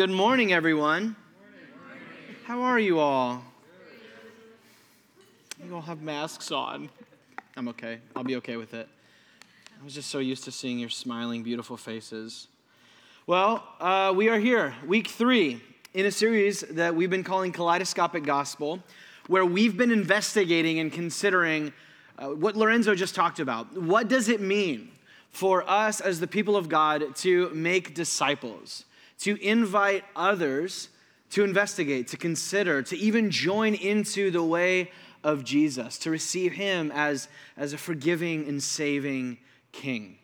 Good morning, everyone. How are you all? You all have masks on. I'm okay. I'll be okay with it. I was just so used to seeing your smiling, beautiful faces. Well, uh, we are here, week three, in a series that we've been calling Kaleidoscopic Gospel, where we've been investigating and considering uh, what Lorenzo just talked about. What does it mean for us as the people of God to make disciples? To invite others to investigate, to consider, to even join into the way of Jesus, to receive him as, as a forgiving and saving king.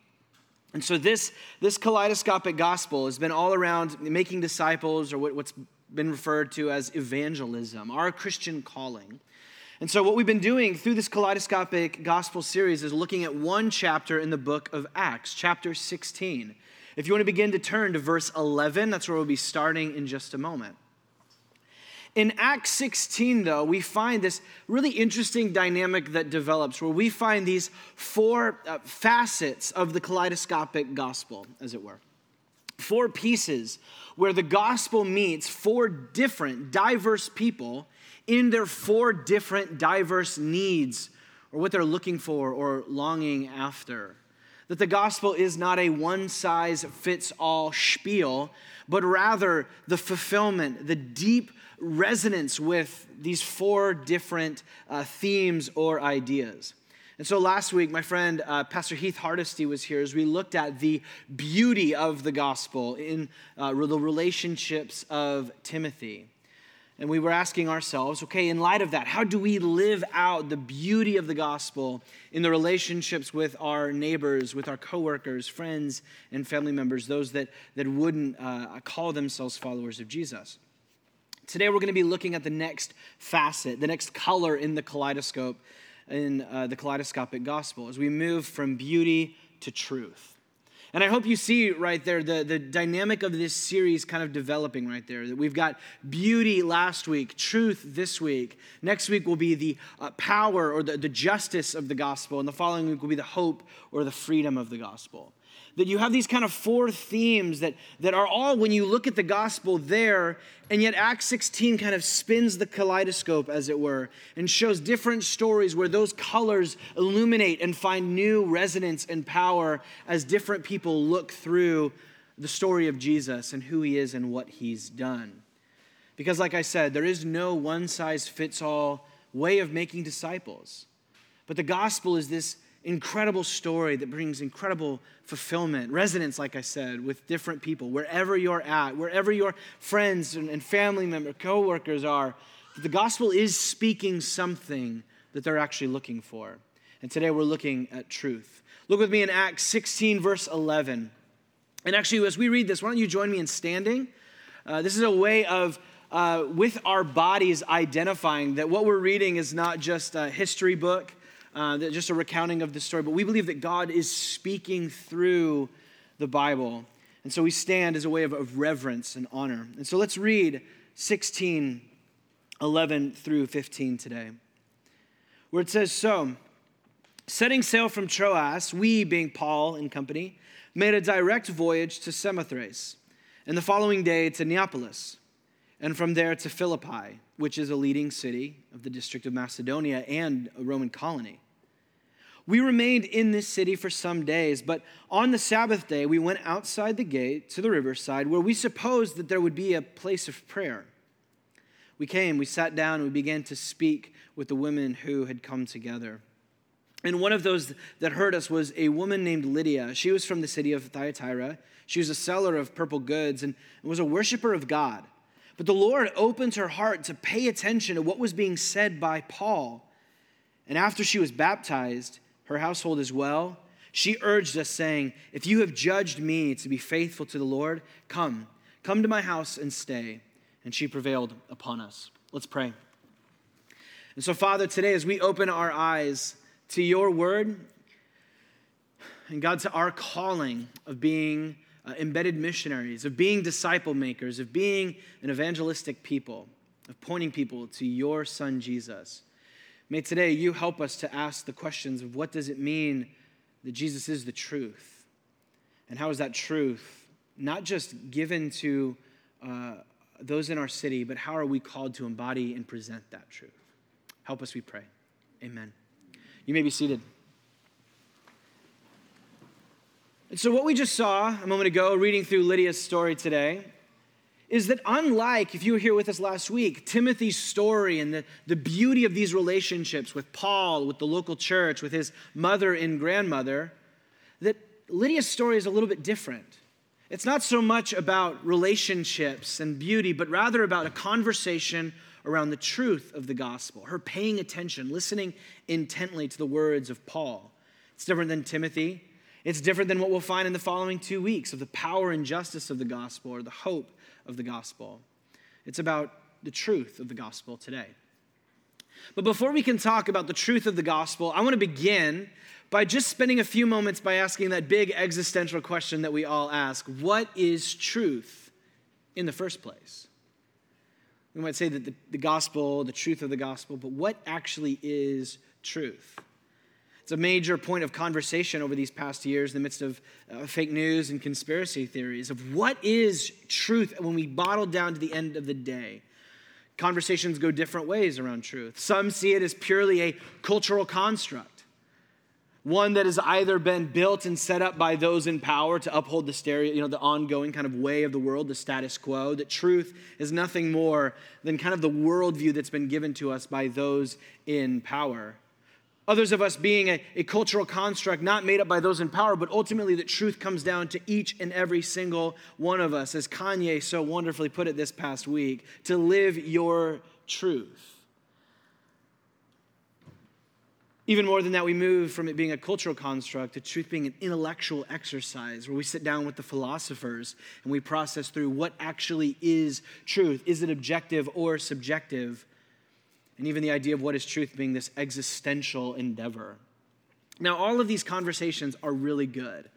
And so this, this kaleidoscopic gospel has been all around making disciples, or what, what's been referred to as evangelism, our Christian calling. And so, what we've been doing through this kaleidoscopic gospel series is looking at one chapter in the book of Acts, chapter 16. If you want to begin to turn to verse 11, that's where we'll be starting in just a moment. In Acts 16, though, we find this really interesting dynamic that develops where we find these four uh, facets of the kaleidoscopic gospel, as it were. Four pieces where the gospel meets four different, diverse people in their four different, diverse needs or what they're looking for or longing after that the gospel is not a one size fits all spiel, but rather the fulfillment, the deep resonance with these four different uh, themes or ideas. And so last week, my friend uh, Pastor Heath Hardesty was here as we looked at the beauty of the gospel in uh, the relationships of Timothy. And we were asking ourselves, okay, in light of that, how do we live out the beauty of the gospel in the relationships with our neighbors, with our coworkers, friends, and family members, those that, that wouldn't uh, call themselves followers of Jesus? Today, we're going to be looking at the next facet, the next color in the kaleidoscope, in uh, the kaleidoscopic gospel, as we move from beauty to truth. And I hope you see right there the, the dynamic of this series kind of developing right there. That we've got beauty last week, truth this week. Next week will be the uh, power or the, the justice of the gospel. And the following week will be the hope or the freedom of the gospel that you have these kind of four themes that, that are all, when you look at the gospel, there, and yet Acts 16 kind of spins the kaleidoscope, as it were, and shows different stories where those colors illuminate and find new resonance and power as different people look through the story of Jesus and who he is and what he's done. Because, like I said, there is no one size fits all way of making disciples. But the gospel is this incredible story that brings incredible fulfillment, resonance, like I said, with different people, wherever you're at, wherever your friends and family members, co-workers are. The gospel is speaking something that they're actually looking for. And today we're looking at truth. Look with me in Acts 16, verse 11. And actually, as we read this, why don't you join me in standing? Uh, this is a way of, uh, with our bodies, identifying that what we're reading is not just a history book, uh, just a recounting of the story, but we believe that God is speaking through the Bible. And so we stand as a way of, of reverence and honor. And so let's read 16, 11 through 15 today, where it says, So, setting sail from Troas, we, being Paul and company, made a direct voyage to Samothrace, and the following day to Neapolis, and from there to Philippi, which is a leading city of the district of Macedonia and a Roman colony. We remained in this city for some days, but on the Sabbath day, we went outside the gate to the riverside where we supposed that there would be a place of prayer. We came, we sat down, and we began to speak with the women who had come together. And one of those that heard us was a woman named Lydia. She was from the city of Thyatira. She was a seller of purple goods and was a worshiper of God. But the Lord opened her heart to pay attention to what was being said by Paul. And after she was baptized, her household as well, she urged us, saying, If you have judged me to be faithful to the Lord, come, come to my house and stay. And she prevailed upon us. Let's pray. And so, Father, today as we open our eyes to your word, and God, to our calling of being uh, embedded missionaries, of being disciple makers, of being an evangelistic people, of pointing people to your Son, Jesus. May today you help us to ask the questions of what does it mean that Jesus is the truth? And how is that truth not just given to uh, those in our city, but how are we called to embody and present that truth? Help us, we pray. Amen. You may be seated. And so, what we just saw a moment ago, reading through Lydia's story today, is that unlike, if you were here with us last week, Timothy's story and the, the beauty of these relationships with Paul, with the local church, with his mother and grandmother, that Lydia's story is a little bit different. It's not so much about relationships and beauty, but rather about a conversation around the truth of the gospel, her paying attention, listening intently to the words of Paul. It's different than Timothy. It's different than what we'll find in the following two weeks of the power and justice of the gospel or the hope of the gospel. It's about the truth of the gospel today. But before we can talk about the truth of the gospel, I want to begin by just spending a few moments by asking that big existential question that we all ask What is truth in the first place? We might say that the, the gospel, the truth of the gospel, but what actually is truth? It's a major point of conversation over these past years in the midst of uh, fake news and conspiracy theories of what is truth when we bottle down to the end of the day. Conversations go different ways around truth. Some see it as purely a cultural construct one that has either been built and set up by those in power to uphold the stereo, you know, the ongoing kind of way of the world, the status quo, that truth is nothing more than kind of the worldview that's been given to us by those in power. Others of us being a, a cultural construct not made up by those in power, but ultimately the truth comes down to each and every single one of us, as Kanye so wonderfully put it this past week, to live your truth. Even more than that, we move from it being a cultural construct to truth being an intellectual exercise where we sit down with the philosophers and we process through what actually is truth. Is it objective or subjective? And even the idea of what is truth being this existential endeavor. Now, all of these conversations are really good,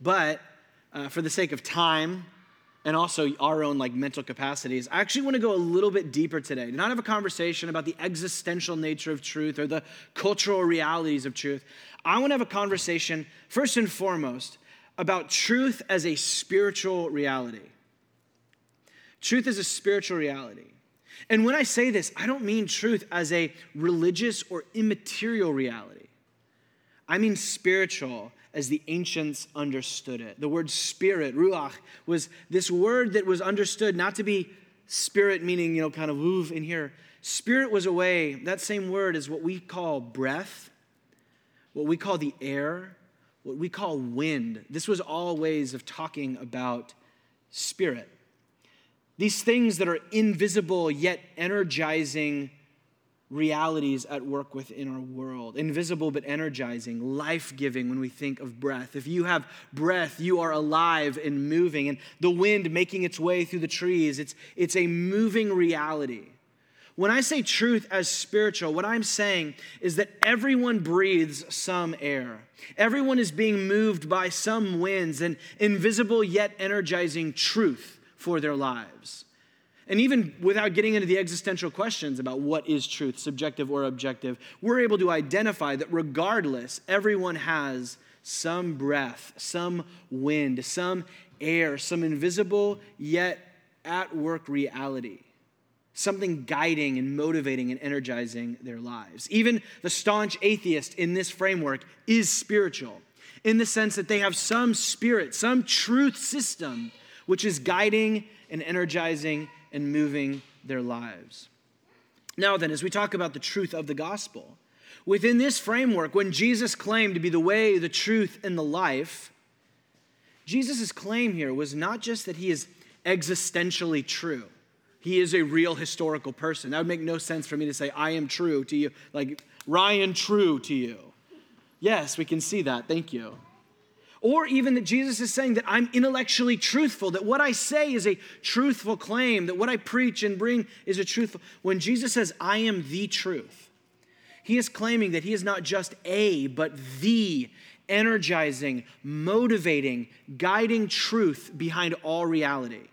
but uh, for the sake of time, and also our own like mental capacities i actually want to go a little bit deeper today. To not have a conversation about the existential nature of truth or the cultural realities of truth. I want to have a conversation first and foremost about truth as a spiritual reality. Truth is a spiritual reality and when i say this i don't mean truth as a religious or immaterial reality i mean spiritual as the ancients understood it. The word spirit, ruach, was this word that was understood not to be spirit, meaning, you know, kind of move in here. Spirit was a way, that same word is what we call breath, what we call the air, what we call wind. This was all ways of talking about spirit. These things that are invisible yet energizing realities at work within our world invisible but energizing, life giving when we think of breath. If you have breath, you are alive and moving, and the wind making its way through the trees, it's, it's a moving reality. When I say truth as spiritual, what I'm saying is that everyone breathes some air. Everyone is being moved by some winds and invisible yet energizing truth for their lives. And even without getting into the existential questions about what is truth, subjective or objective, we're able to identify that regardless, everyone has some breath, some wind, some air, some invisible yet at work reality, something guiding and motivating and energizing their lives. Even the staunch atheist in this framework is spiritual in the sense that they have some spirit, some truth system which is guiding and energizing and moving their lives. Now, then, as we talk about the truth of the gospel, within this framework, when Jesus claimed to be the way, the truth, and the life, Jesus' claim here was not just that he is existentially true. He is a real historical person. That would make no sense for me to say, I am true to you, like Ryan true to you. Yes, we can see that. Thank you. Or even that Jesus is saying that I'm intellectually truthful, that what I say is a truthful claim, that what I preach and bring is a truthful. When Jesus says, I am the truth, he is claiming that he is not just a, but the energizing, motivating, guiding truth behind all reality.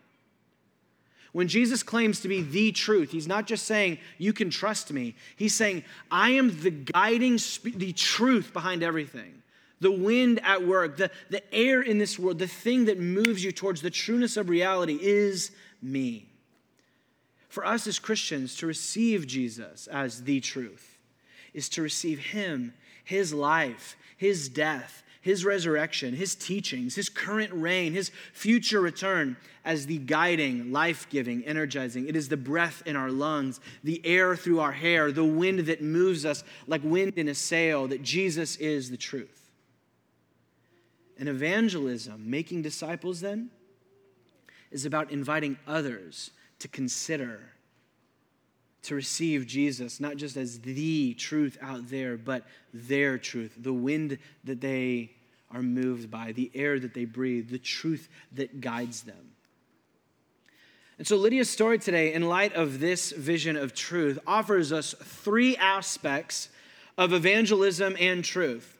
When Jesus claims to be the truth, he's not just saying, You can trust me. He's saying, I am the guiding, the truth behind everything the wind at work, the, the air in this world, the thing that moves you towards the trueness of reality is me. For us as Christians, to receive Jesus as the truth is to receive Him, His life, His death, His resurrection, His teachings, His current reign, His future return as the guiding, life giving, energizing. It is the breath in our lungs, the air through our hair, the wind that moves us like wind in a sail, that Jesus is the truth. And evangelism, making disciples, then, is about inviting others to consider, to receive Jesus, not just as the truth out there, but their truth, the wind that they are moved by, the air that they breathe, the truth that guides them. And so, Lydia's story today, in light of this vision of truth, offers us three aspects of evangelism and truth.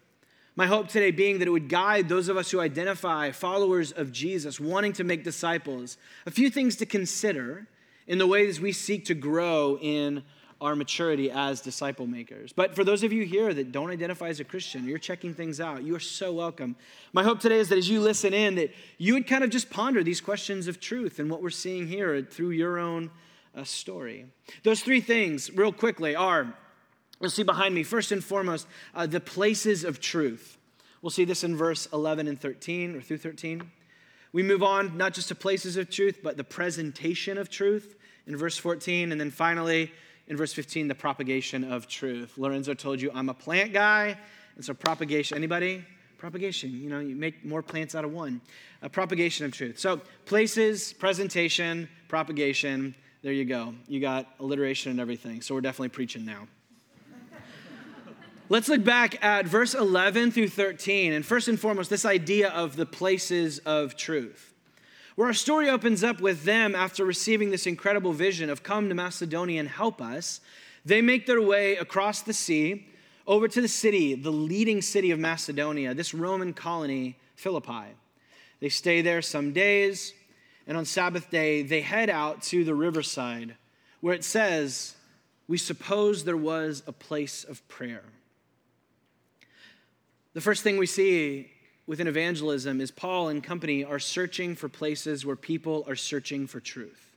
My hope today being that it would guide those of us who identify followers of Jesus, wanting to make disciples, a few things to consider in the ways we seek to grow in our maturity as disciple makers. But for those of you here that don't identify as a Christian, you're checking things out, you are so welcome. My hope today is that as you listen in, that you would kind of just ponder these questions of truth and what we're seeing here through your own uh, story. Those three things, real quickly, are You'll see behind me, first and foremost, uh, the places of truth. We'll see this in verse 11 and 13, or through 13. We move on not just to places of truth, but the presentation of truth in verse 14. And then finally, in verse 15, the propagation of truth. Lorenzo told you I'm a plant guy, and so propagation, anybody? Propagation, you know, you make more plants out of one. A propagation of truth. So, places, presentation, propagation, there you go. You got alliteration and everything. So, we're definitely preaching now. Let's look back at verse 11 through 13. And first and foremost, this idea of the places of truth. Where our story opens up with them after receiving this incredible vision of come to Macedonia and help us, they make their way across the sea over to the city, the leading city of Macedonia, this Roman colony, Philippi. They stay there some days, and on Sabbath day, they head out to the riverside where it says, We suppose there was a place of prayer. The first thing we see within evangelism is Paul and company are searching for places where people are searching for truth.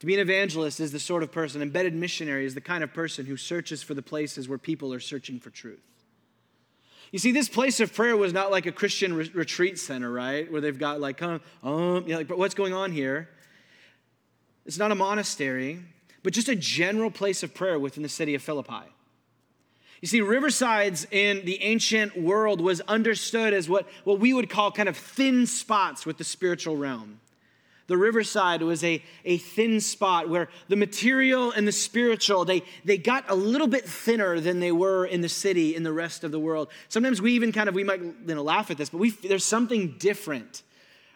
To be an evangelist is the sort of person, embedded missionary is the kind of person who searches for the places where people are searching for truth. You see, this place of prayer was not like a Christian re- retreat center, right? Where they've got like, um, um, know, like, what's going on here? It's not a monastery, but just a general place of prayer within the city of Philippi. You see, riversides in the ancient world was understood as what, what we would call kind of thin spots with the spiritual realm. The riverside was a, a thin spot where the material and the spiritual, they, they got a little bit thinner than they were in the city in the rest of the world. Sometimes we even kind of, we might you know, laugh at this, but we, there's something different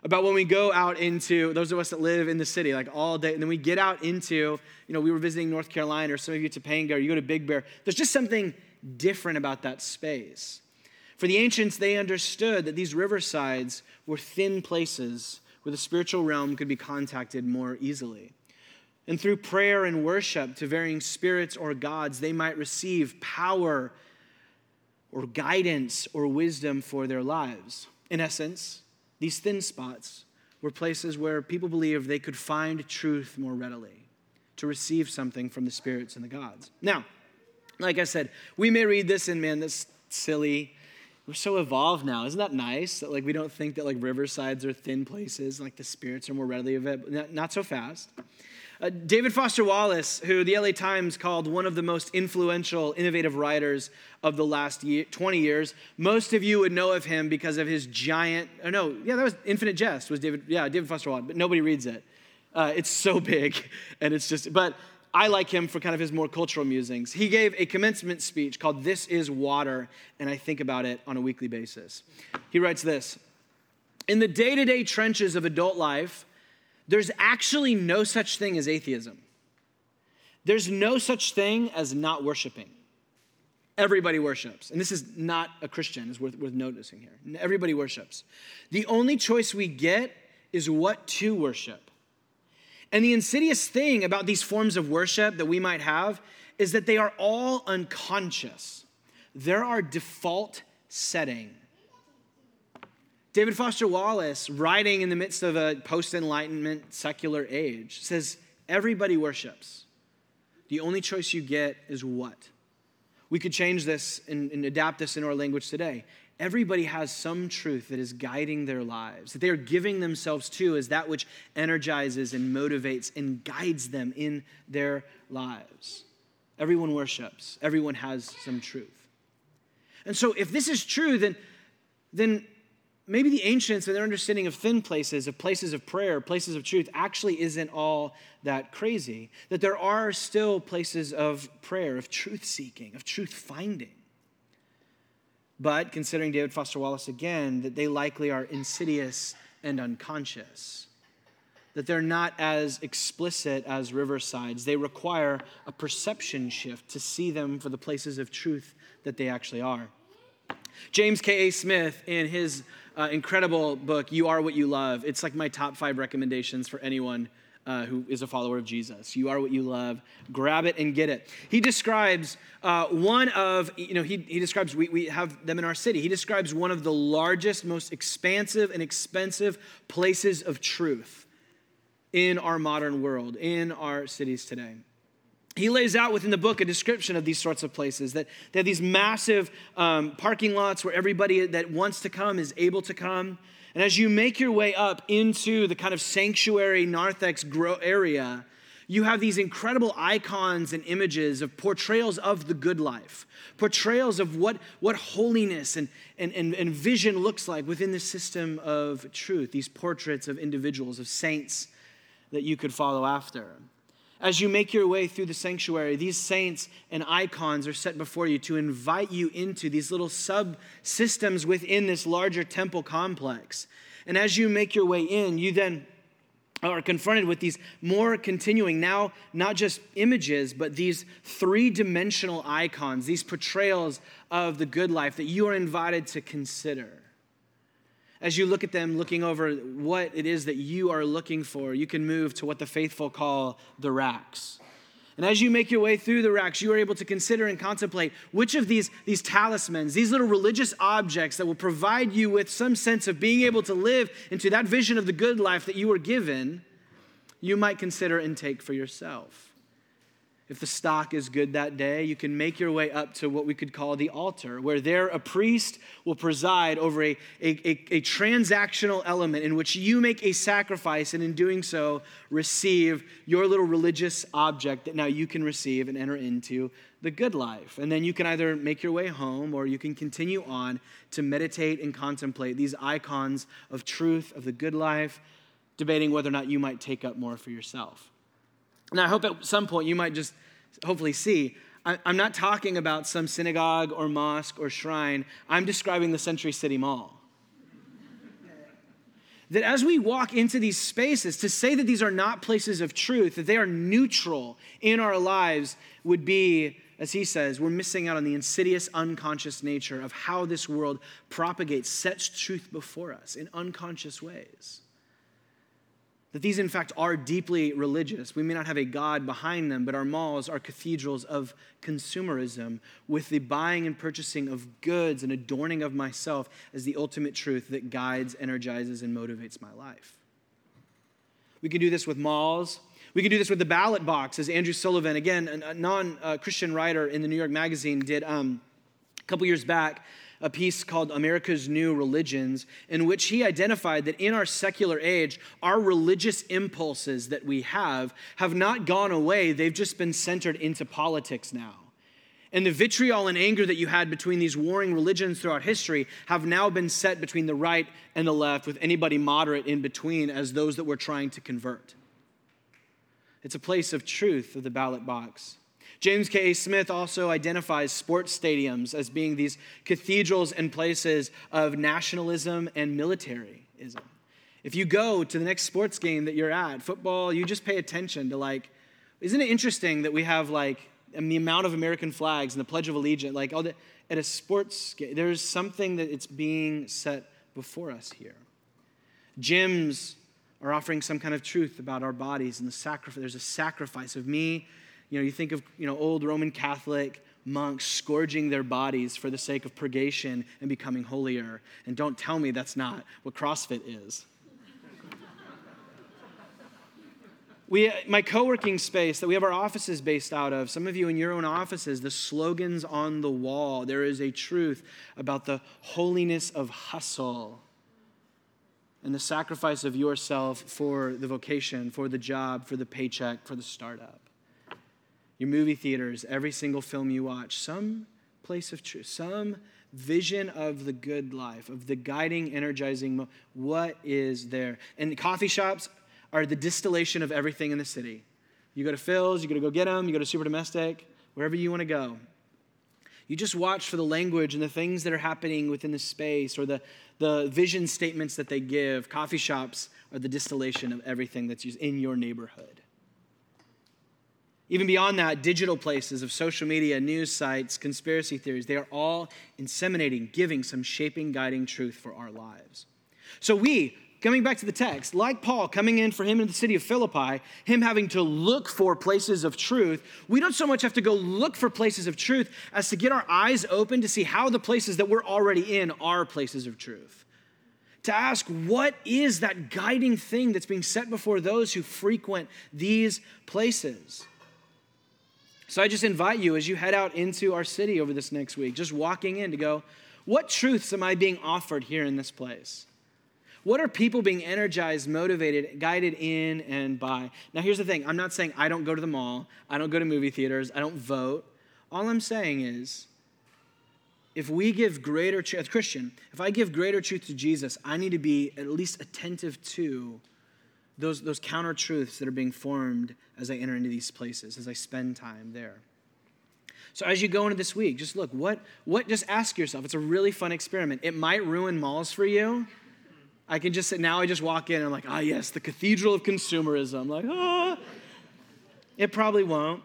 about when we go out into those of us that live in the city like all day and then we get out into you know we were visiting north carolina or some of you topanga or you go to big bear there's just something different about that space. For the ancients, they understood that these riversides were thin places where the spiritual realm could be contacted more easily. And through prayer and worship to varying spirits or gods, they might receive power or guidance or wisdom for their lives. In essence, these thin spots were places where people believed they could find truth more readily, to receive something from the spirits and the gods. Now, like I said, we may read this and man, that's silly. We're so evolved now. Isn't that nice? That like we don't think that like riversides are thin places, like the spirits are more readily available. Not, not so fast. Uh, David Foster Wallace, who the LA Times called one of the most influential, innovative writers of the last year, 20 years. Most of you would know of him because of his giant, oh no, yeah, that was Infinite Jest, was David, yeah, David Foster Wallace, but nobody reads it. Uh, it's so big, and it's just, but I like him for kind of his more cultural musings. He gave a commencement speech called This is Water, and I think about it on a weekly basis. He writes this In the day to day trenches of adult life, there's actually no such thing as atheism. There's no such thing as not worshiping. Everybody worships. And this is not a Christian, is worth, worth noticing here. Everybody worships. The only choice we get is what to worship. And the insidious thing about these forms of worship that we might have is that they are all unconscious. They're our default setting. David Foster Wallace, writing in the midst of a post Enlightenment secular age, says everybody worships. The only choice you get is what? We could change this and, and adapt this in our language today. Everybody has some truth that is guiding their lives, that they are giving themselves to as that which energizes and motivates and guides them in their lives. Everyone worships, everyone has some truth. And so, if this is true, then, then maybe the ancients and their understanding of thin places, of places of prayer, places of truth, actually isn't all that crazy. That there are still places of prayer, of truth seeking, of truth finding. But considering David Foster Wallace again, that they likely are insidious and unconscious. That they're not as explicit as riversides. They require a perception shift to see them for the places of truth that they actually are. James K.A. Smith, in his uh, incredible book, You Are What You Love, it's like my top five recommendations for anyone uh, who is a follower of Jesus. You are what you love. Grab it and get it. He describes uh, one of, you know, he, he describes, we, we have them in our city. He describes one of the largest, most expansive and expensive places of truth in our modern world, in our cities today he lays out within the book a description of these sorts of places that they have these massive um, parking lots where everybody that wants to come is able to come and as you make your way up into the kind of sanctuary narthex area, you have these incredible icons and images of portrayals of the good life, portrayals of what, what holiness and, and, and, and vision looks like within the system of truth, these portraits of individuals, of saints that you could follow after. As you make your way through the sanctuary, these saints and icons are set before you to invite you into these little subsystems within this larger temple complex. And as you make your way in, you then are confronted with these more continuing, now not just images, but these three dimensional icons, these portrayals of the good life that you are invited to consider. As you look at them, looking over what it is that you are looking for, you can move to what the faithful call the racks. And as you make your way through the racks, you are able to consider and contemplate which of these, these talismans, these little religious objects that will provide you with some sense of being able to live into that vision of the good life that you were given, you might consider and take for yourself. If the stock is good that day, you can make your way up to what we could call the altar, where there a priest will preside over a, a, a, a, transactional element in which you make a sacrifice, and in doing so, receive your little religious object that now you can receive and enter into the good life. And then you can either make your way home or you can continue on to meditate and contemplate these icons of truth, of the good life, debating whether or not you might take up more for yourself. Now, I hope at some point you might just hopefully see I'm not talking about some synagogue or mosque or shrine. I'm describing the Century City Mall. that as we walk into these spaces, to say that these are not places of truth, that they are neutral in our lives, would be, as he says, we're missing out on the insidious, unconscious nature of how this world propagates, sets truth before us in unconscious ways. That these, in fact, are deeply religious. We may not have a God behind them, but our malls are cathedrals of consumerism with the buying and purchasing of goods and adorning of myself as the ultimate truth that guides, energizes, and motivates my life. We can do this with malls. We can do this with the ballot box, as Andrew Sullivan, again, a non Christian writer in the New York Magazine, did um, a couple years back a piece called America's New Religions, in which he identified that in our secular age, our religious impulses that we have have not gone away, they've just been centered into politics now. And the vitriol and anger that you had between these warring religions throughout history have now been set between the right and the left, with anybody moderate in between as those that we're trying to convert. It's a place of truth of the ballot box. James K. A. Smith also identifies sports stadiums as being these cathedrals and places of nationalism and militarism. If you go to the next sports game that you're at, football, you just pay attention to like, isn't it interesting that we have like the amount of American flags and the Pledge of Allegiance, like all the, at a sports game, there's something that it's being set before us here. Gyms are offering some kind of truth about our bodies and the sacrifice. There's a sacrifice of me you know, you think of, you know, old Roman Catholic monks scourging their bodies for the sake of purgation and becoming holier. And don't tell me that's not what CrossFit is. We, my co working space that we have our offices based out of, some of you in your own offices, the slogans on the wall, there is a truth about the holiness of hustle and the sacrifice of yourself for the vocation, for the job, for the paycheck, for the startup. Your movie theaters, every single film you watch, some place of truth, some vision of the good life, of the guiding, energizing. what is there? And coffee shops, are the distillation of everything in the city. You go to Philz, you go to go get them, you go to Super Domestic, wherever you want to go. You just watch for the language and the things that are happening within the space or the, the vision statements that they give. Coffee shops are the distillation of everything that's in your neighborhood. Even beyond that, digital places of social media, news sites, conspiracy theories, they are all inseminating, giving some shaping, guiding truth for our lives. So we, coming back to the text, like Paul coming in for him in the city of Philippi, him having to look for places of truth, we don't so much have to go look for places of truth as to get our eyes open to see how the places that we're already in are places of truth. To ask, what is that guiding thing that's being set before those who frequent these places? So I just invite you as you head out into our city over this next week, just walking in to go, what truths am I being offered here in this place? What are people being energized, motivated, guided in and by? Now, here's the thing I'm not saying I don't go to the mall, I don't go to movie theaters, I don't vote. All I'm saying is, if we give greater truth, Christian, if I give greater truth to Jesus, I need to be at least attentive to those, those counter truths that are being formed as I enter into these places, as I spend time there. So as you go into this week, just look, what, what, just ask yourself. It's a really fun experiment. It might ruin malls for you, I can just say, now I just walk in and I'm like, ah, yes, the cathedral of consumerism. I'm like, ah. It probably won't.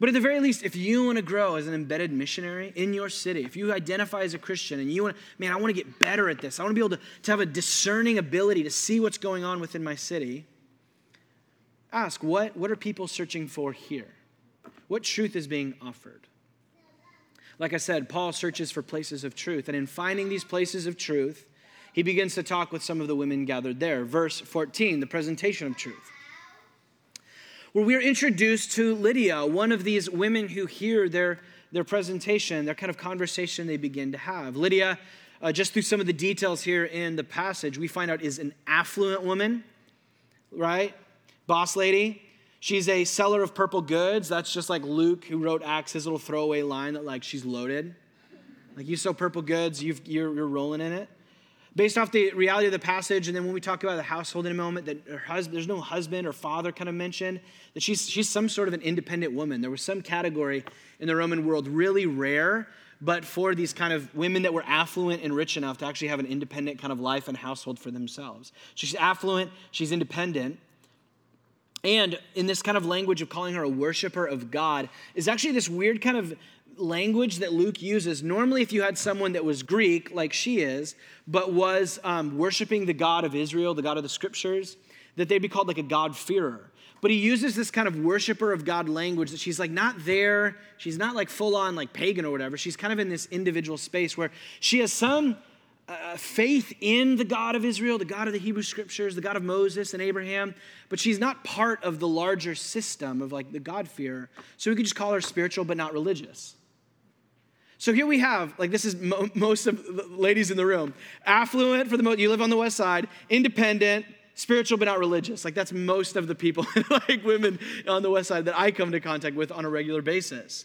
But at the very least, if you want to grow as an embedded missionary in your city, if you identify as a Christian and you want, man, I want to get better at this, I want to be able to, to have a discerning ability to see what's going on within my city, ask, what, what are people searching for here? What truth is being offered? Like I said, Paul searches for places of truth. And in finding these places of truth, he begins to talk with some of the women gathered there. Verse 14, the presentation of truth. Where we are introduced to Lydia, one of these women who hear their, their presentation, their kind of conversation they begin to have. Lydia, uh, just through some of the details here in the passage, we find out is an affluent woman, right? Boss lady. She's a seller of purple goods. That's just like Luke, who wrote Acts, his little throwaway line that, like, she's loaded. Like, you sell purple goods, you are you're rolling in it based off the reality of the passage, and then when we talk about the household in a moment, that her husband, there's no husband or father kind of mentioned, that she's, she's some sort of an independent woman. There was some category in the Roman world really rare, but for these kind of women that were affluent and rich enough to actually have an independent kind of life and household for themselves. She's affluent, she's independent. And in this kind of language of calling her a worshiper of God, is actually this weird kind of language that Luke uses, normally, if you had someone that was Greek, like she is, but was um, worshiping the God of Israel, the God of the scriptures, that they'd be called like a God-fearer. But he uses this kind of worshiper of God language that she's like not there, she's not like full on like pagan or whatever. She's kind of in this individual space where she has some uh, faith in the God of Israel, the God of the Hebrew scriptures, the God of Moses and Abraham, but she's not part of the larger system of like the God fear. So we could just call her spiritual but not religious. So here we have, like, this is mo- most of the ladies in the room. Affluent for the most, you live on the west side, independent, spiritual but not religious. Like, that's most of the people, like women on the west side that I come into contact with on a regular basis.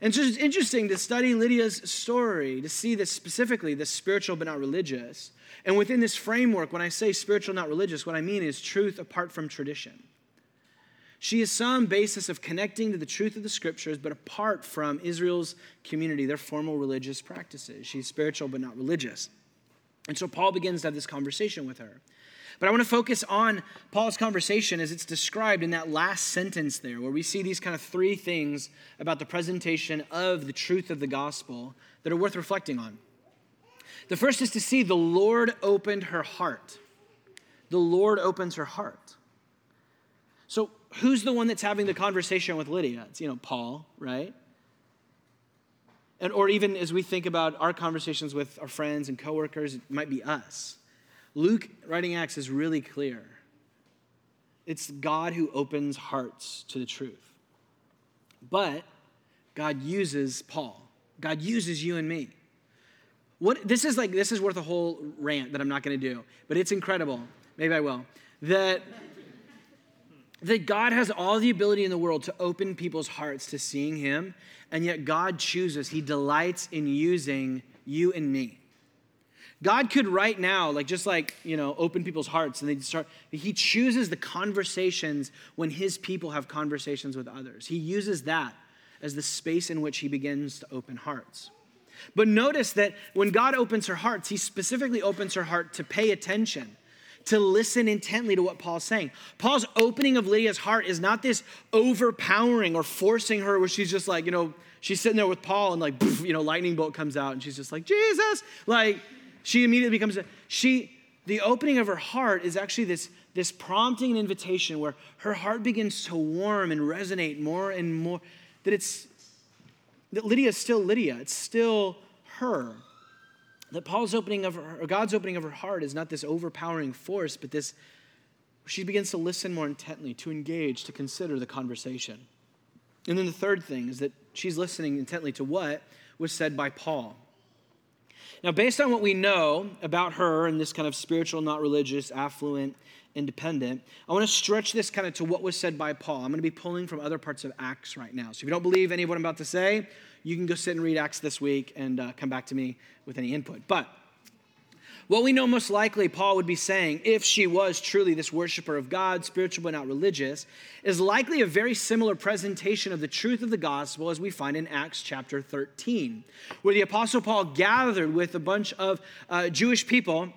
And so it's interesting to study Lydia's story, to see this specifically, this spiritual but not religious. And within this framework, when I say spiritual, not religious, what I mean is truth apart from tradition. She is some basis of connecting to the truth of the scriptures, but apart from Israel's community, their formal religious practices. She's spiritual, but not religious. And so Paul begins to have this conversation with her. But I want to focus on Paul's conversation as it's described in that last sentence there, where we see these kind of three things about the presentation of the truth of the gospel that are worth reflecting on. The first is to see the Lord opened her heart. The Lord opens her heart. So, who's the one that's having the conversation with Lydia? It's, you know, Paul, right? And, or even as we think about our conversations with our friends and coworkers, it might be us. Luke, writing Acts, is really clear. It's God who opens hearts to the truth. But God uses Paul. God uses you and me. What this is like this is worth a whole rant that I'm not going to do, but it's incredible. Maybe I will. That that God has all the ability in the world to open people's hearts to seeing him, and yet God chooses, he delights in using you and me. God could right now, like just like, you know, open people's hearts and they start, he chooses the conversations when his people have conversations with others. He uses that as the space in which he begins to open hearts. But notice that when God opens her hearts, he specifically opens her heart to pay attention, to listen intently to what Paul's saying. Paul's opening of Lydia's heart is not this overpowering or forcing her where she's just like, you know, she's sitting there with Paul and like, you know, lightning bolt comes out and she's just like, Jesus. Like, she immediately becomes a, she, the opening of her heart is actually this, this prompting and invitation where her heart begins to warm and resonate more and more that it's that Lydia is still Lydia. It's still her. That Paul's opening of her, or God's opening of her heart is not this overpowering force, but this she begins to listen more intently, to engage, to consider the conversation. And then the third thing is that she's listening intently to what was said by Paul. Now, based on what we know about her and this kind of spiritual, not religious, affluent, independent. I want to stretch this kind of to what was said by Paul. I'm going to be pulling from other parts of Acts right now. So if you don't believe any of what I'm about to say, you can go sit and read Acts this week and uh, come back to me with any input. But what we know most likely Paul would be saying, if she was truly this worshiper of God, spiritual but not religious, is likely a very similar presentation of the truth of the gospel as we find in Acts chapter 13, where the Apostle Paul gathered with a bunch of uh, Jewish people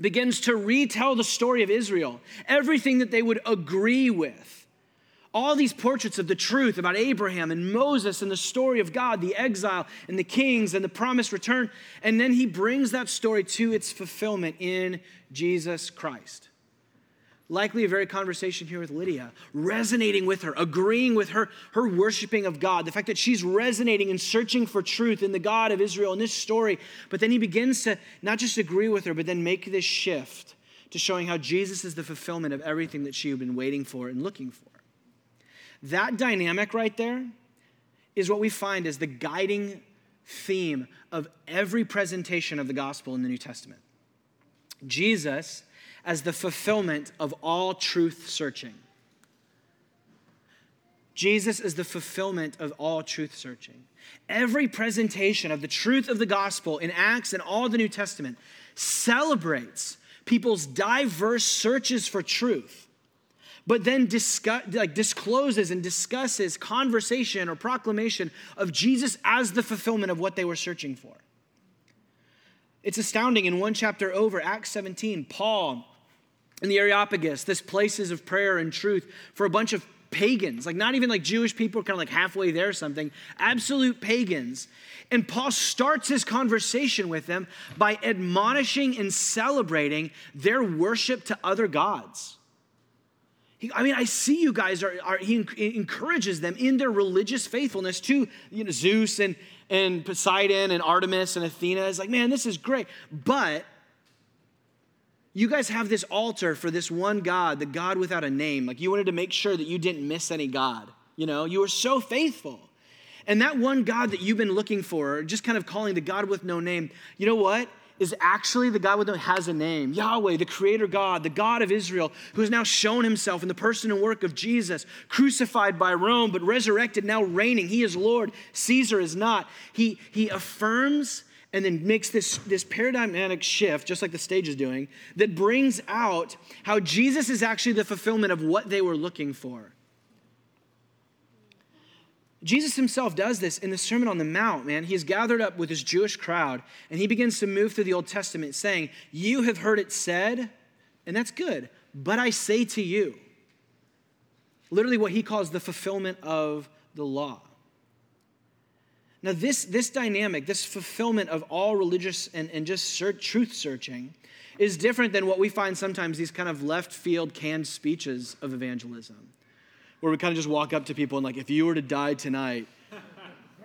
begins to retell the story of Israel, everything that they would agree with. All these portraits of the truth about Abraham and Moses and the story of God, the exile and the kings and the promised return. And then he brings that story to its fulfillment in Jesus Christ likely a very conversation here with Lydia, resonating with her, agreeing with her, her worshiping of God, the fact that she's resonating and searching for truth in the God of Israel in this story. But then he begins to not just agree with her, but then make this shift to showing how Jesus is the fulfillment of everything that she had been waiting for and looking for. That dynamic right there is what we find as the guiding theme of every presentation of the gospel in the New Testament. Jesus as the fulfillment of all truth searching. Jesus is the fulfillment of all truth searching. Every presentation of the truth of the gospel in Acts and all the New Testament celebrates people's diverse searches for truth, but then discuss, like discloses and discusses conversation or proclamation of Jesus as the fulfillment of what they were searching for. It's astounding in one chapter over, Acts 17, Paul in the Areopagus, this places of prayer and truth for a bunch of pagans, like not even like Jewish people, kind of like halfway there or something, absolute pagans. And Paul starts his conversation with them by admonishing and celebrating their worship to other gods. He, I mean, I see you guys are, are he encourages them in their religious faithfulness to you know, Zeus and, and Poseidon and Artemis and Athena. It's like, man, this is great. But you guys have this altar for this one God, the God without a name. Like you wanted to make sure that you didn't miss any God. You know, you were so faithful. And that one God that you've been looking for, just kind of calling the God with no name, you know what? Is actually the God with no has a name. Yahweh, the creator God, the God of Israel, who has now shown himself in the person and work of Jesus, crucified by Rome, but resurrected, now reigning. He is Lord, Caesar is not. He, he affirms and then makes this, this paradigmatic shift, just like the stage is doing, that brings out how Jesus is actually the fulfillment of what they were looking for. Jesus himself does this in the Sermon on the Mount, man. He He's gathered up with his Jewish crowd and he begins to move through the Old Testament saying, You have heard it said, and that's good, but I say to you. Literally, what he calls the fulfillment of the law. Now, this, this dynamic, this fulfillment of all religious and, and just search, truth searching, is different than what we find sometimes these kind of left field canned speeches of evangelism, where we kind of just walk up to people and, like, if you were to die tonight,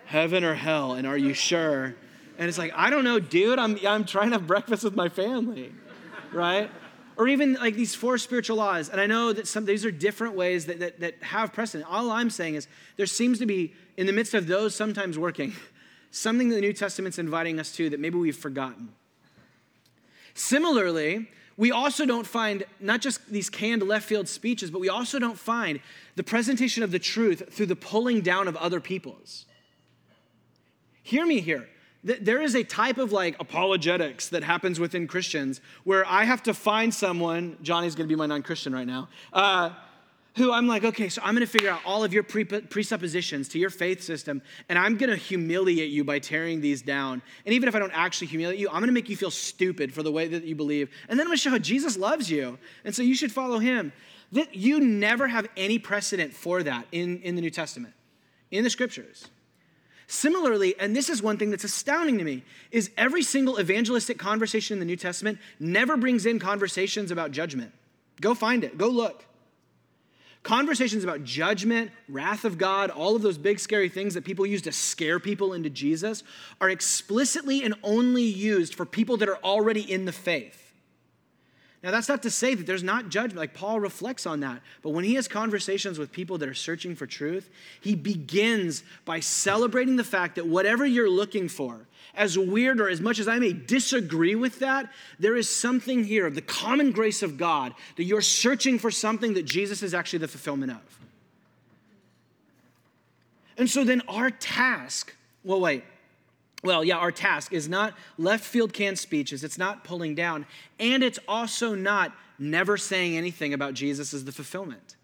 heaven or hell, and are you sure? And it's like, I don't know, dude. I'm, I'm trying to have breakfast with my family, right? Or even like these four spiritual laws. And I know that some these are different ways that, that, that have precedent. All I'm saying is there seems to be, in the midst of those sometimes working, something that the New Testament's inviting us to that maybe we've forgotten. Similarly, we also don't find not just these canned left field speeches, but we also don't find the presentation of the truth through the pulling down of other people's. Hear me here. There is a type of like apologetics that happens within Christians where I have to find someone, Johnny's gonna be my non Christian right now, uh, who I'm like, okay, so I'm gonna figure out all of your pre- presuppositions to your faith system, and I'm gonna humiliate you by tearing these down. And even if I don't actually humiliate you, I'm gonna make you feel stupid for the way that you believe. And then I'm gonna show how Jesus loves you. And so you should follow him. That you never have any precedent for that in, in the New Testament, in the scriptures. Similarly, and this is one thing that's astounding to me, is every single evangelistic conversation in the New Testament never brings in conversations about judgment. Go find it, go look. Conversations about judgment, wrath of God, all of those big scary things that people use to scare people into Jesus are explicitly and only used for people that are already in the faith. Now, that's not to say that there's not judgment. Like Paul reflects on that. But when he has conversations with people that are searching for truth, he begins by celebrating the fact that whatever you're looking for, as weird or as much as I may disagree with that, there is something here of the common grace of God that you're searching for something that Jesus is actually the fulfillment of. And so then our task, well, wait, well, yeah, our task is not left field canned speeches, it's not pulling down, and it's also not never saying anything about Jesus as the fulfillment.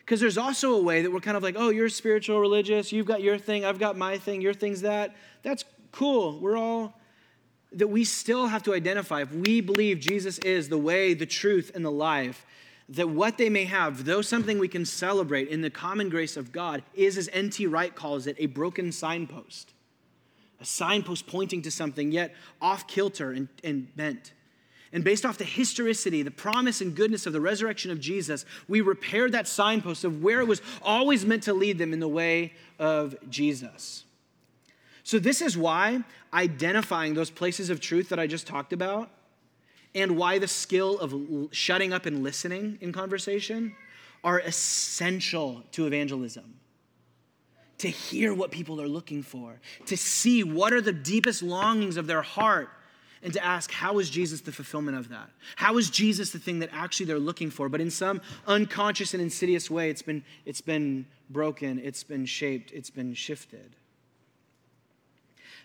Because there's also a way that we're kind of like, oh, you're spiritual, religious, you've got your thing, I've got my thing, your thing's that. That's cool. We're all, that we still have to identify if we believe Jesus is the way, the truth, and the life, that what they may have, though something we can celebrate in the common grace of God, is, as N.T. Wright calls it, a broken signpost a signpost pointing to something, yet off kilter and, and bent. And based off the historicity, the promise and goodness of the resurrection of Jesus, we repaired that signpost of where it was always meant to lead them in the way of Jesus. So, this is why identifying those places of truth that I just talked about, and why the skill of shutting up and listening in conversation are essential to evangelism to hear what people are looking for, to see what are the deepest longings of their heart, and to ask, how is Jesus the fulfillment of that? How is Jesus the thing that actually they're looking for? But in some unconscious and insidious way, it's been, it's been broken, it's been shaped, it's been shifted.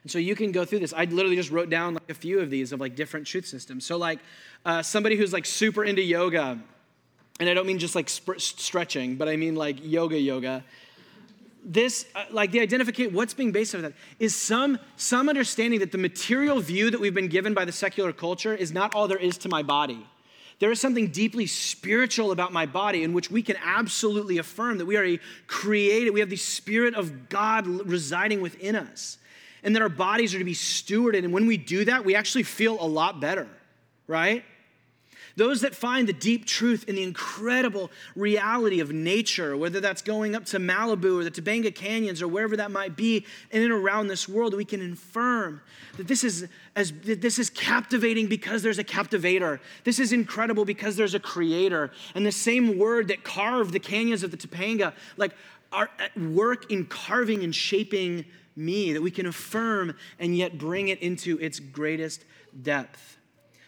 And so you can go through this. I literally just wrote down like a few of these of like different truth systems. So like uh, somebody who's like super into yoga, and I don't mean just like sp- stretching, but I mean like yoga yoga this uh, like the identification what's being based on that is some some understanding that the material view that we've been given by the secular culture is not all there is to my body. There is something deeply spiritual about my body in which we can absolutely affirm that we are a created we have the spirit of god residing within us and that our bodies are to be stewarded and when we do that we actually feel a lot better right those that find the deep truth in the incredible reality of nature, whether that's going up to Malibu or the Topanga Canyons or wherever that might be in and around this world, we can affirm that this is, as, that this is captivating because there's a captivator. This is incredible because there's a creator. And the same word that carved the canyons of the Topanga, like, are at work in carving and shaping me, that we can affirm and yet bring it into its greatest depth.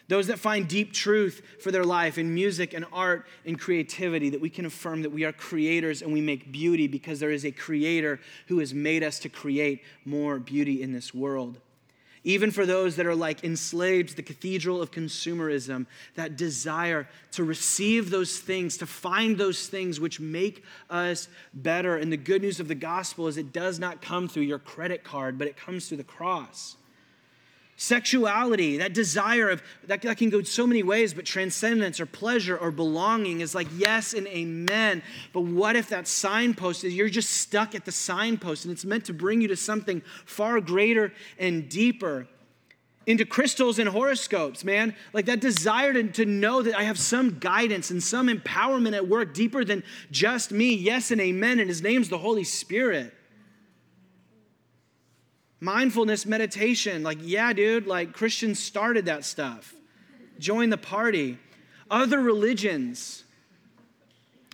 Those that find deep truth for their life in music and art and creativity, that we can affirm that we are creators and we make beauty because there is a creator who has made us to create more beauty in this world. Even for those that are like enslaved to the cathedral of consumerism, that desire to receive those things, to find those things which make us better. And the good news of the gospel is it does not come through your credit card, but it comes through the cross. Sexuality, that desire of that, that can go so many ways, but transcendence or pleasure or belonging is like yes and amen. But what if that signpost is you're just stuck at the signpost and it's meant to bring you to something far greater and deeper? into crystals and horoscopes, man. Like that desire to, to know that I have some guidance and some empowerment at work deeper than just me. Yes and amen. And his name's the Holy Spirit. Mindfulness meditation, like, yeah, dude, like Christians started that stuff. Join the party. Other religions,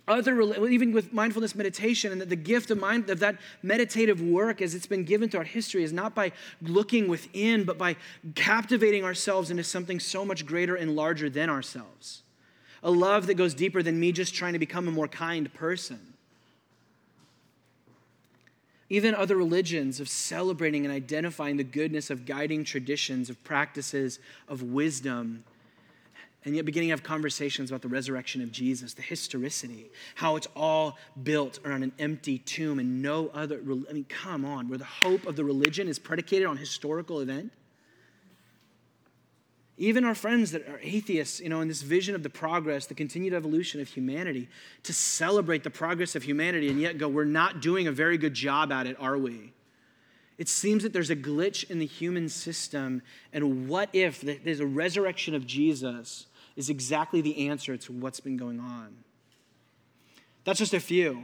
other even with mindfulness meditation and that the gift of mind of that meditative work as it's been given throughout history is not by looking within but by captivating ourselves into something so much greater and larger than ourselves a love that goes deeper than me just trying to become a more kind person even other religions of celebrating and identifying the goodness of guiding traditions of practices of wisdom and yet beginning to have conversations about the resurrection of Jesus, the historicity, how it's all built around an empty tomb and no other. I mean, come on, where the hope of the religion is predicated on historical event. Even our friends that are atheists, you know, in this vision of the progress, the continued evolution of humanity, to celebrate the progress of humanity and yet go, we're not doing a very good job at it, are we? It seems that there's a glitch in the human system, and what if there's a resurrection of Jesus is exactly the answer to what's been going on. That's just a few.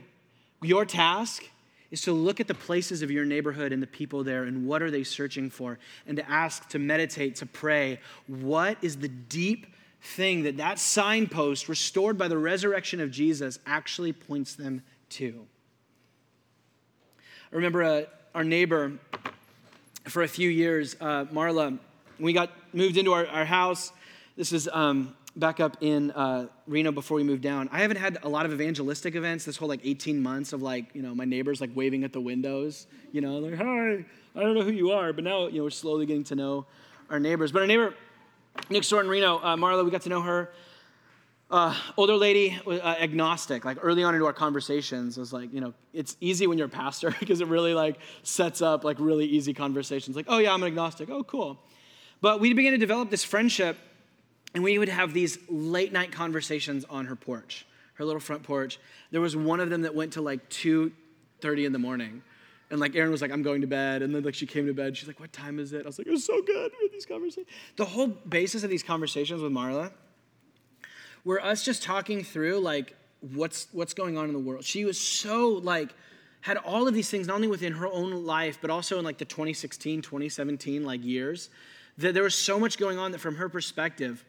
Your task is to look at the places of your neighborhood and the people there and what are they searching for and to ask to meditate to pray. What is the deep thing that that signpost restored by the resurrection of jesus actually points them to? I remember uh, our neighbor for a few years uh, marla we got moved into our, our house. This is um, back up in uh, Reno before we moved down, I haven't had a lot of evangelistic events this whole like 18 months of like, you know, my neighbors like waving at the windows, you know, like, hi, I don't know who you are, but now, you know, we're slowly getting to know our neighbors. But our neighbor next door in Reno, uh, Marla, we got to know her. Uh, older lady, uh, agnostic. Like early on into our conversations, was like, you know, it's easy when you're a pastor because it really like sets up like really easy conversations. Like, oh yeah, I'm an agnostic. Oh, cool. But we began to develop this friendship and we would have these late night conversations on her porch, her little front porch. There was one of them that went to like 2:30 in the morning. And like Aaron was like, I'm going to bed. And then like she came to bed. She's like, what time is it? I was like, it was so good with these conversations. The whole basis of these conversations with Marla were us just talking through like what's what's going on in the world. She was so like had all of these things not only within her own life, but also in like the 2016, 2017 like years. That there was so much going on that from her perspective,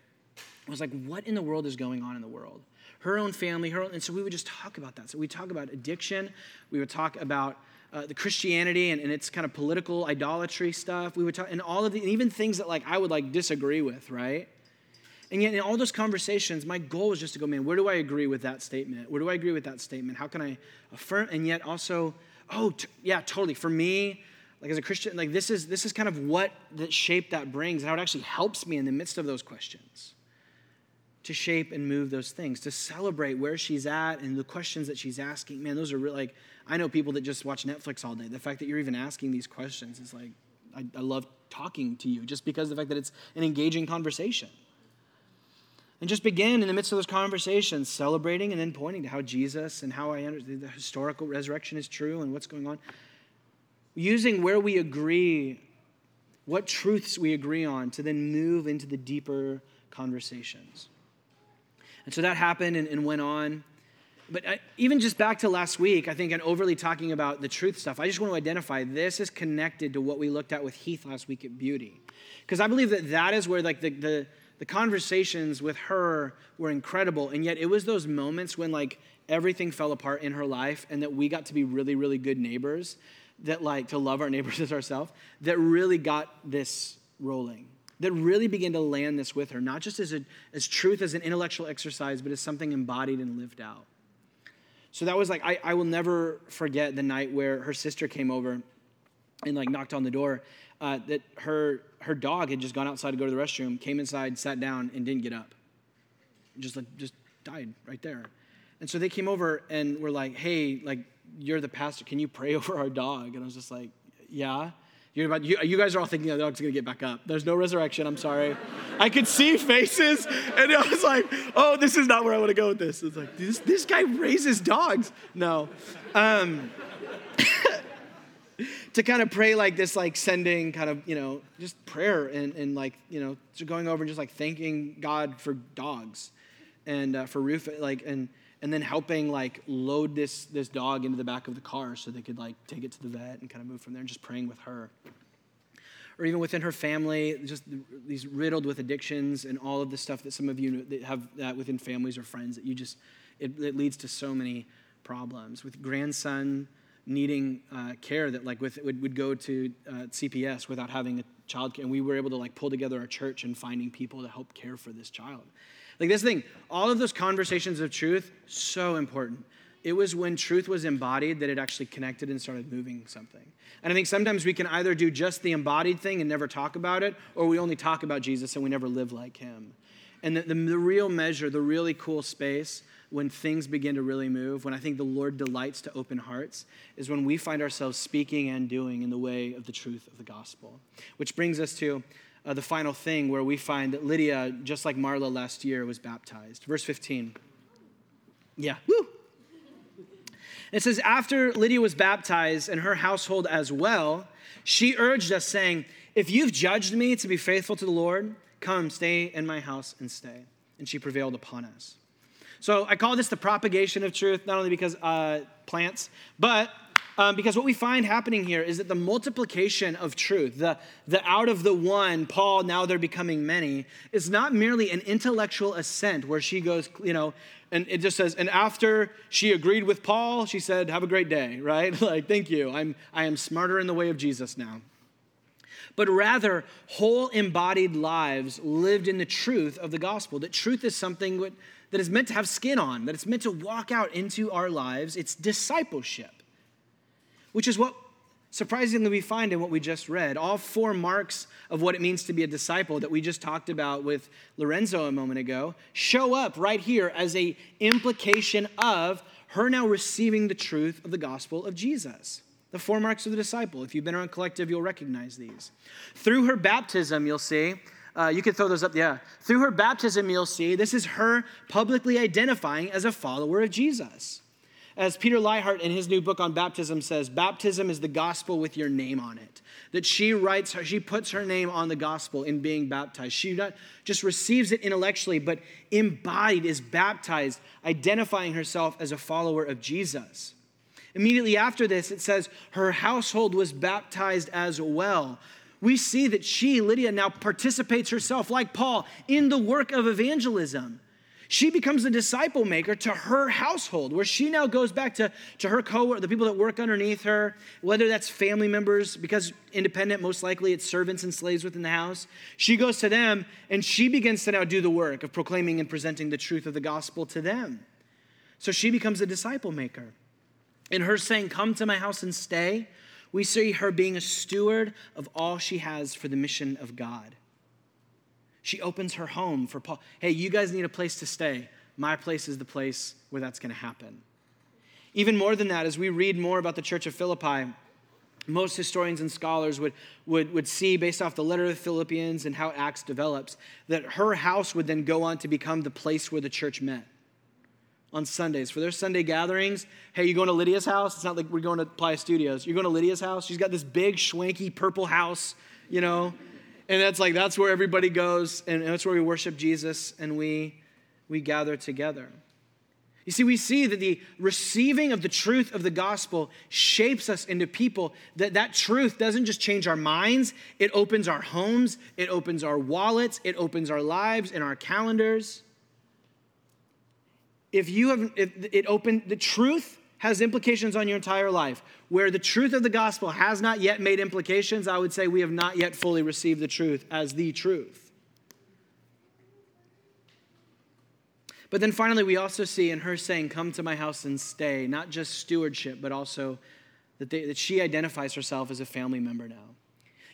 was like, what in the world is going on in the world? Her own family, her own, and so we would just talk about that. So we talk about addiction, we would talk about uh, the Christianity and, and, its kind of political idolatry stuff. We would talk, and all of the, and even things that like I would like disagree with, right? And yet, in all those conversations, my goal was just to go, man, where do I agree with that statement? Where do I agree with that statement? How can I affirm? And yet, also, oh, t- yeah, totally. For me, like as a Christian, like this is this is kind of what the shape that brings, and how it actually helps me in the midst of those questions to shape and move those things, to celebrate where she's at and the questions that she's asking. Man, those are really like, I know people that just watch Netflix all day. The fact that you're even asking these questions is like, I, I love talking to you just because the fact that it's an engaging conversation. And just begin in the midst of those conversations, celebrating and then pointing to how Jesus and how I understand the historical resurrection is true and what's going on. Using where we agree, what truths we agree on, to then move into the deeper conversations. And so that happened and, and went on. But I, even just back to last week, I think, and overly talking about the truth stuff, I just want to identify this is connected to what we looked at with Heath last week at Beauty. Because I believe that that is where, like, the, the, the conversations with her were incredible. And yet it was those moments when, like, everything fell apart in her life and that we got to be really, really good neighbors that, like, to love our neighbors as ourselves, that really got this rolling that really began to land this with her, not just as, a, as truth, as an intellectual exercise, but as something embodied and lived out. So that was like, I, I will never forget the night where her sister came over and like knocked on the door. Uh, that her her dog had just gone outside to go to the restroom, came inside, sat down, and didn't get up. Just like just died right there. And so they came over and were like, "Hey, like you're the pastor. Can you pray over our dog?" And I was just like, "Yeah." You're about, you, you guys are all thinking the dog's gonna get back up. There's no resurrection, I'm sorry. I could see faces, and I was like, oh, this is not where I wanna go with this. It's like, this, this guy raises dogs. No. Um, to kind of pray like this, like sending kind of, you know, just prayer and, and like, you know, going over and just like thanking God for dogs and uh, for Rufus, like, and, and then helping like load this this dog into the back of the car so they could like take it to the vet and kind of move from there and just praying with her or even within her family, just these riddled with addictions and all of the stuff that some of you that have that within families or friends that you just, it, it leads to so many problems. With grandson needing uh, care that like with, would, would go to uh, CPS without having a child care. And we were able to like pull together our church and finding people to help care for this child. Like this thing, all of those conversations of truth, so important. It was when truth was embodied that it actually connected and started moving something. And I think sometimes we can either do just the embodied thing and never talk about it, or we only talk about Jesus and we never live like him. And the, the, the real measure, the really cool space when things begin to really move, when I think the Lord delights to open hearts, is when we find ourselves speaking and doing in the way of the truth of the gospel. Which brings us to uh, the final thing where we find that Lydia, just like Marla last year, was baptized. Verse 15. Yeah, woo! It says, After Lydia was baptized and her household as well, she urged us, saying, If you've judged me to be faithful to the Lord, come, stay in my house and stay. And she prevailed upon us. So I call this the propagation of truth, not only because uh, plants, but um, because what we find happening here is that the multiplication of truth, the, the out of the one, Paul, now they're becoming many, is not merely an intellectual assent where she goes, you know, and it just says, and after she agreed with Paul, she said, have a great day, right? like, thank you. I'm, I am smarter in the way of Jesus now. But rather, whole embodied lives lived in the truth of the gospel. That truth is something that is meant to have skin on, that it's meant to walk out into our lives. It's discipleship, which is what surprisingly we find in what we just read. All four marks of what it means to be a disciple that we just talked about with Lorenzo a moment ago show up right here as a implication of her now receiving the truth of the gospel of Jesus. The four marks of the disciple. If you've been around collective, you'll recognize these. Through her baptism, you'll see uh, you can throw those up, yeah. Through her baptism, you'll see this is her publicly identifying as a follower of Jesus. As Peter Leithart in his new book on baptism says, baptism is the gospel with your name on it. That she writes, she puts her name on the gospel in being baptized. She not just receives it intellectually, but embodied is baptized, identifying herself as a follower of Jesus. Immediately after this, it says her household was baptized as well we see that she, Lydia, now participates herself, like Paul, in the work of evangelism. She becomes a disciple maker to her household, where she now goes back to, to her co the people that work underneath her, whether that's family members, because independent, most likely it's servants and slaves within the house. She goes to them and she begins to now do the work of proclaiming and presenting the truth of the gospel to them. So she becomes a disciple maker. In her saying, Come to my house and stay, we see her being a steward of all she has for the mission of God. She opens her home for Paul. Hey, you guys need a place to stay. My place is the place where that's going to happen. Even more than that, as we read more about the church of Philippi, most historians and scholars would, would, would see, based off the letter of Philippians and how Acts develops, that her house would then go on to become the place where the church met on Sundays. For their Sunday gatherings, hey, you going to Lydia's house? It's not like we're going to Playa Studios. You're going to Lydia's house. She's got this big, schwanky purple house, you know, and that's like, that's where everybody goes, and that's where we worship Jesus and we, we gather together. You see, we see that the receiving of the truth of the gospel shapes us into people that that truth doesn't just change our minds, it opens our homes, it opens our wallets, it opens our lives and our calendars if you have if it opened the truth has implications on your entire life. Where the truth of the gospel has not yet made implications i would say we have not yet fully received the truth as the truth. But then finally we also see in her saying come to my house and stay not just stewardship but also that, they, that she identifies herself as a family member now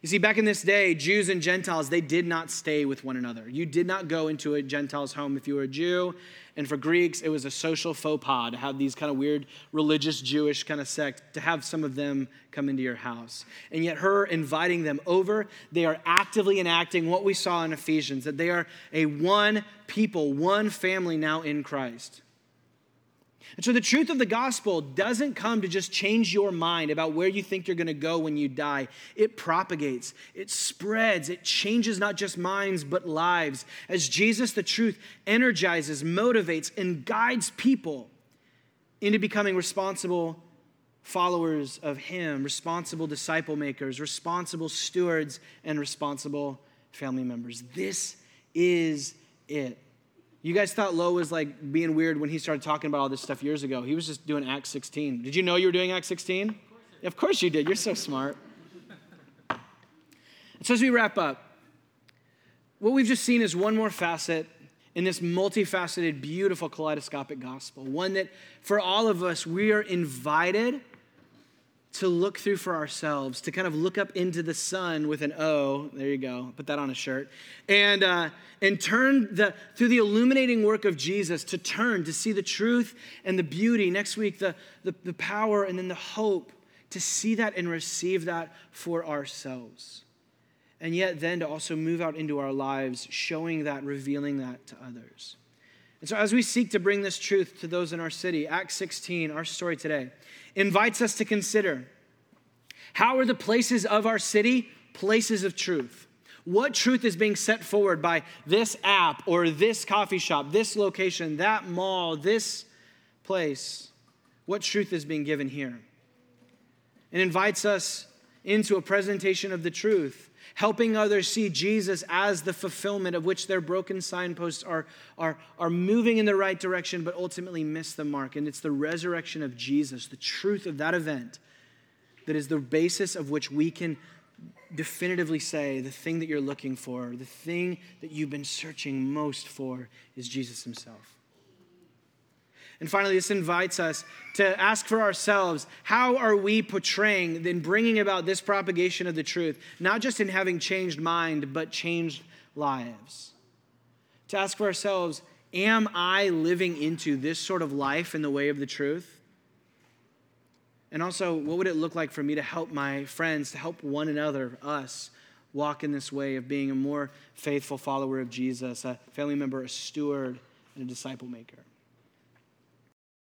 you see, back in this day, Jews and Gentiles, they did not stay with one another. You did not go into a Gentile's home if you were a Jew. And for Greeks, it was a social faux pas to have these kind of weird religious Jewish kind of sect, to have some of them come into your house. And yet, her inviting them over, they are actively enacting what we saw in Ephesians that they are a one people, one family now in Christ. And so the truth of the gospel doesn't come to just change your mind about where you think you're going to go when you die. It propagates, it spreads, it changes not just minds, but lives. As Jesus, the truth, energizes, motivates, and guides people into becoming responsible followers of Him, responsible disciple makers, responsible stewards, and responsible family members. This is it. You guys thought Lowe was like being weird when he started talking about all this stuff years ago. He was just doing Acts 16. Did you know you were doing Acts 16? Of of course you did. You're so smart. so as we wrap up, what we've just seen is one more facet in this multifaceted, beautiful, kaleidoscopic gospel. One that for all of us, we are invited to look through for ourselves, to kind of look up into the sun with an O. There you go. Put that on a shirt. And, uh, and turn the, through the illuminating work of Jesus to turn, to see the truth and the beauty. Next week, the, the, the power and then the hope to see that and receive that for ourselves. And yet, then to also move out into our lives, showing that, revealing that to others. And so, as we seek to bring this truth to those in our city, Acts 16, our story today, invites us to consider how are the places of our city places of truth? What truth is being set forward by this app or this coffee shop, this location, that mall, this place? What truth is being given here? It invites us into a presentation of the truth helping others see Jesus as the fulfillment of which their broken signposts are, are, are moving in the right direction, but ultimately miss the mark. And it's the resurrection of Jesus, the truth of that event, that is the basis of which we can definitively say the thing that you're looking for, the thing that you've been searching most for, is Jesus himself. And finally, this invites us to ask for ourselves how are we portraying then bringing about this propagation of the truth, not just in having changed mind, but changed lives? To ask for ourselves, am I living into this sort of life in the way of the truth? And also, what would it look like for me to help my friends, to help one another, us, walk in this way of being a more faithful follower of Jesus, a family member, a steward, and a disciple maker?